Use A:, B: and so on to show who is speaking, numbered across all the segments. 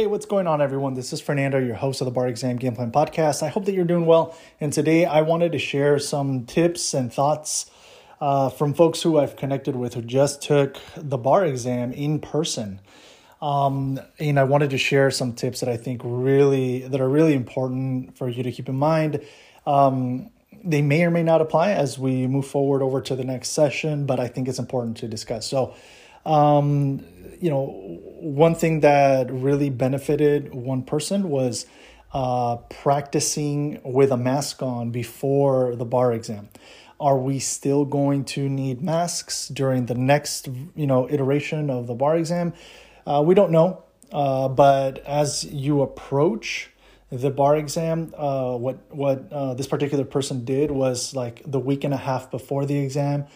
A: Hey, what's going on, everyone? This is Fernando, your host of the Bar Exam Game Plan Podcast. I hope that you're doing well. And today I wanted to share some tips and thoughts uh, from folks who I've connected with who just took the bar exam in person. Um, and I wanted to share some tips that I think really that are really important for you to keep in mind. Um, they may or may not apply as we move forward over to the next session, but I think it's important to discuss. So, um, you know, one thing that really benefited one person was uh, practicing with a mask on before the bar exam. Are we still going to need masks during the next, you know, iteration of the bar exam? Uh, we don't know, uh, but as you approach the bar exam, uh, what what uh, this particular person did was like the week and a half before the exam,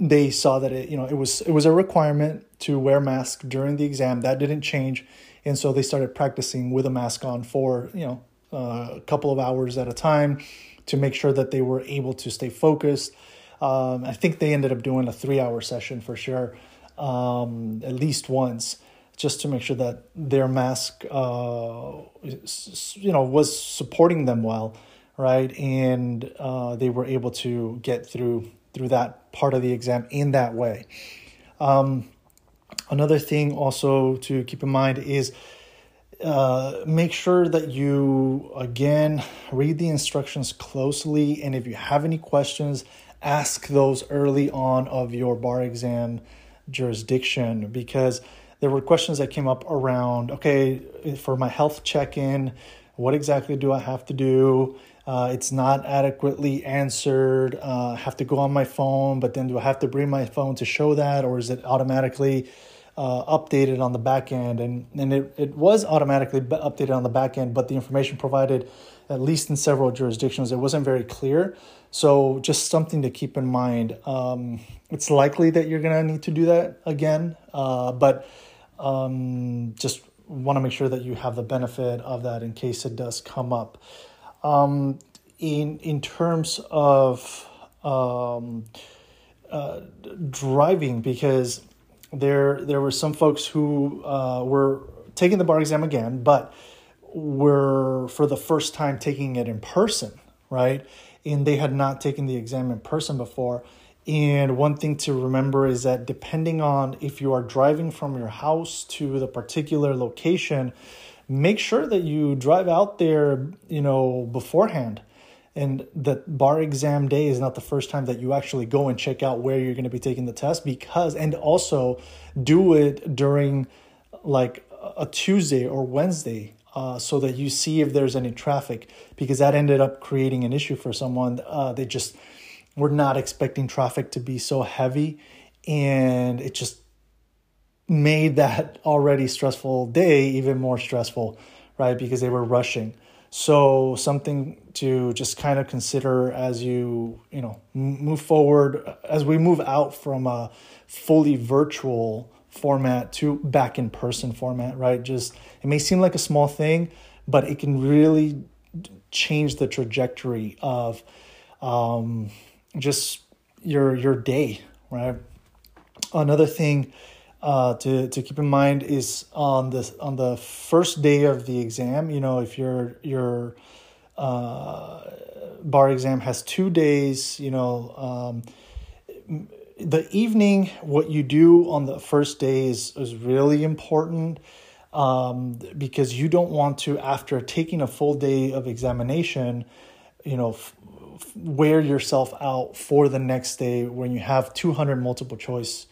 A: they saw that it you know it was it was a requirement to wear mask during the exam. That didn't change, and so they started practicing with a mask on for you know uh, a couple of hours at a time to make sure that they were able to stay focused. Um, I think they ended up doing a three-hour session for sure, um, at least once, just to make sure that their mask, uh, you know, was supporting them well, right? And uh, they were able to get through through that part of the exam in that way. Um, another thing also to keep in mind is uh, make sure that you again read the instructions closely and if you have any questions ask those early on of your bar exam jurisdiction because there were questions that came up around okay for my health check-in what exactly do i have to do uh, it's not adequately answered. Uh, I have to go on my phone, but then do I have to bring my phone to show that, or is it automatically uh, updated on the back end? And, and it, it was automatically updated on the back end, but the information provided, at least in several jurisdictions, it wasn't very clear. So, just something to keep in mind. Um, it's likely that you're going to need to do that again, uh, but um, just want to make sure that you have the benefit of that in case it does come up. Um, in in terms of um, uh, driving, because there there were some folks who uh, were taking the bar exam again, but were for the first time taking it in person, right? And they had not taken the exam in person before. And one thing to remember is that depending on if you are driving from your house to the particular location, make sure that you drive out there, you know, beforehand. And that bar exam day is not the first time that you actually go and check out where you're going to be taking the test because, and also do it during like a Tuesday or Wednesday uh, so that you see if there's any traffic because that ended up creating an issue for someone. Uh, they just were not expecting traffic to be so heavy and it just made that already stressful day even more stressful, right? Because they were rushing. So something to just kind of consider as you you know move forward as we move out from a fully virtual format to back in person format, right? Just it may seem like a small thing, but it can really change the trajectory of um, just your your day, right? Another thing uh, to to keep in mind is on the on the first day of the exam. You know, if your your uh, bar exam has two days, you know, um, the evening what you do on the first day is is really important um, because you don't want to after taking a full day of examination, you know. F- wear yourself out for the next day when you have 200 multiple choice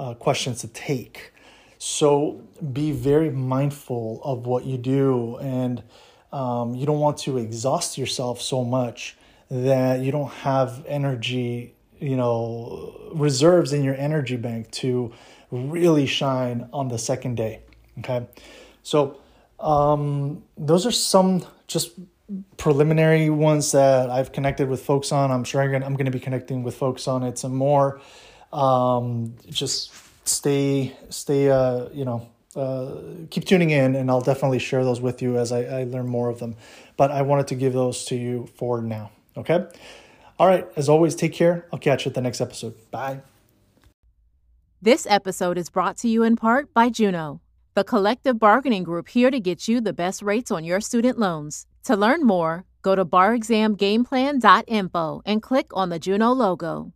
A: uh, questions to take. So be very mindful of what you do, and um, you don't want to exhaust yourself so much that you don't have energy, you know, reserves in your energy bank to really shine on the second day. Okay, so um, those are some just preliminary ones that I've connected with folks on. I'm sure I'm going, I'm going to be connecting with folks on it some more um, just stay stay uh, you know uh, keep tuning in and i'll definitely share those with you as I, I learn more of them. But i wanted to give those to you for now okay? All right as always take care. I'll catch you at the next episode. Bye.
B: This episode is brought to you in part by juno the collective bargaining group here to get you the best rates on your student loans. To learn more, go to barexamgameplan.info and click on the Juno logo.